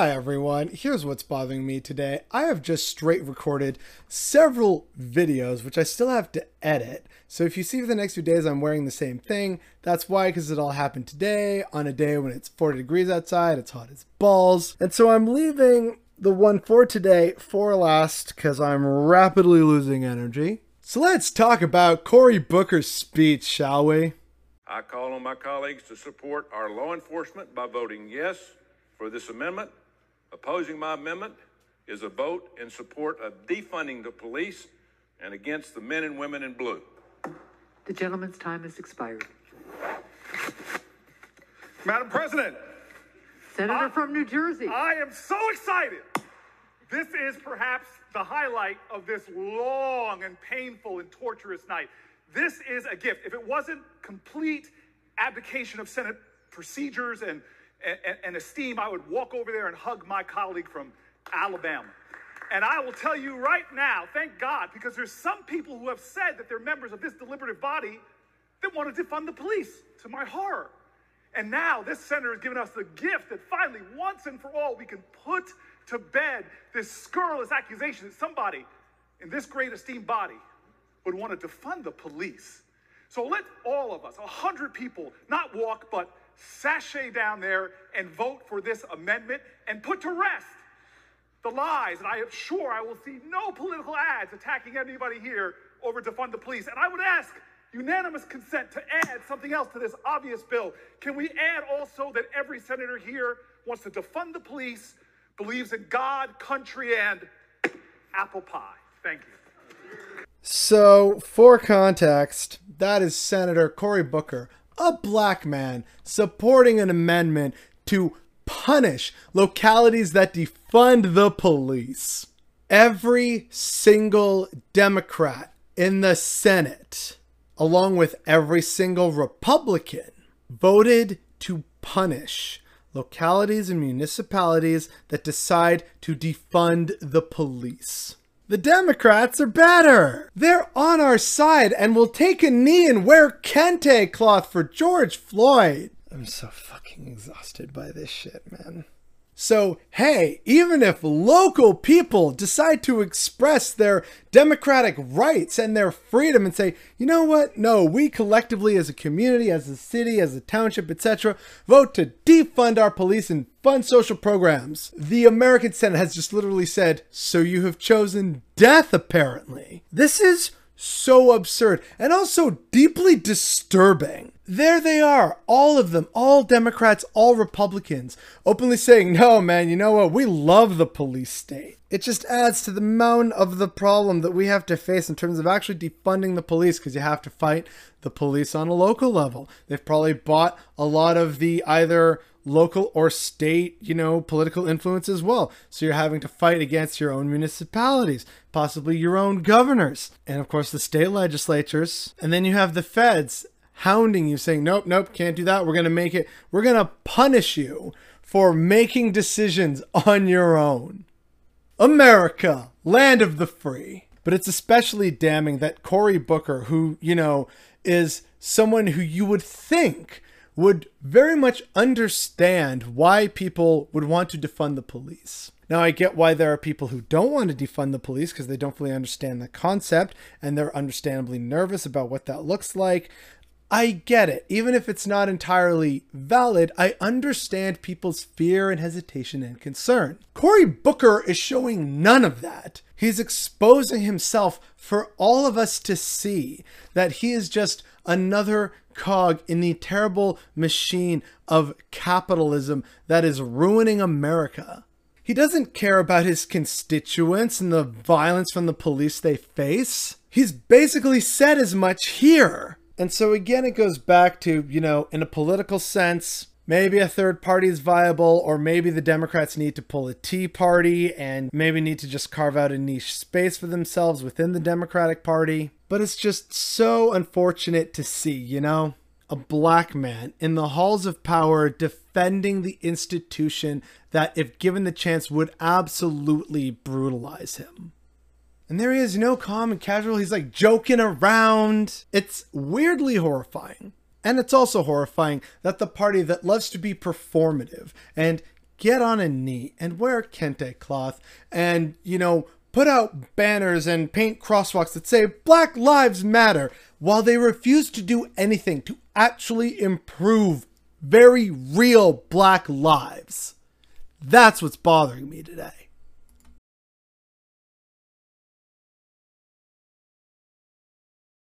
Hi everyone, here's what's bothering me today. I have just straight recorded several videos which I still have to edit. So if you see for the next few days I'm wearing the same thing, that's why because it all happened today on a day when it's 40 degrees outside, it's hot as balls. And so I'm leaving the one for today for last because I'm rapidly losing energy. So let's talk about Cory Booker's speech, shall we? I call on my colleagues to support our law enforcement by voting yes for this amendment. Opposing my amendment is a vote in support of defunding the police and against the men and women in blue. The gentleman's time has expired. Madam President, Senator I- from New Jersey. I am so excited. This is perhaps the highlight of this long and painful and torturous night. This is a gift. If it wasn't complete abdication of Senate procedures and, and, and esteem, I would walk over there and hug my colleague from Alabama. And I will tell you right now, thank God, because there's some people who have said that they're members of this deliberative body that want to defund the police, to my horror. And now this senator has given us the gift that finally, once and for all, we can put to bed this scurrilous accusation that somebody in this great esteemed body would want to defund the police. So let all of us, a hundred people, not walk, but sashay down there and vote for this amendment and put to rest the lies. And I am sure I will see no political ads attacking anybody here over defund the police. And I would ask unanimous consent to add something else to this obvious bill. Can we add also that every senator here wants to defund the police, believes in God, country, and apple pie? Thank you. So, for context, that is Senator Cory Booker, a black man, supporting an amendment to punish localities that defund the police. Every single Democrat in the Senate, along with every single Republican, voted to punish localities and municipalities that decide to defund the police. The Democrats are better. They're on our side and will take a knee and wear kente cloth for George Floyd. I'm so fucking exhausted by this shit, man. So, hey, even if local people decide to express their democratic rights and their freedom and say, you know what? No, we collectively as a community, as a city, as a township, etc., vote to defund our police and fund social programs. The American Senate has just literally said, so you have chosen death, apparently. This is so absurd and also deeply disturbing. There they are, all of them, all Democrats, all Republicans, openly saying, no, man, you know what? We love the police state. It just adds to the mountain of the problem that we have to face in terms of actually defunding the police because you have to fight the police on a local level. They've probably bought a lot of the either local or state, you know, political influence as well. So you're having to fight against your own municipalities, possibly your own governors, and of course the state legislatures. And then you have the feds hounding you saying, "Nope, nope, can't do that. We're going to make it we're going to punish you for making decisions on your own." America, land of the free. But it's especially damning that Cory Booker, who, you know, is someone who you would think would very much understand why people would want to defund the police. Now, I get why there are people who don't want to defund the police because they don't fully understand the concept and they're understandably nervous about what that looks like. I get it. Even if it's not entirely valid, I understand people's fear and hesitation and concern. Cory Booker is showing none of that. He's exposing himself for all of us to see that he is just another cog in the terrible machine of capitalism that is ruining America. He doesn't care about his constituents and the violence from the police they face. He's basically said as much here. And so again, it goes back to, you know, in a political sense, maybe a third party is viable, or maybe the Democrats need to pull a Tea Party and maybe need to just carve out a niche space for themselves within the Democratic Party. But it's just so unfortunate to see, you know? A black man in the halls of power defending the institution that, if given the chance, would absolutely brutalize him. And there he is, no calm and casual. He's like joking around. It's weirdly horrifying. And it's also horrifying that the party that loves to be performative and get on a knee and wear kente cloth and, you know, put out banners and paint crosswalks that say Black Lives Matter while they refuse to do anything to actually improve very real black lives. That's what's bothering me today.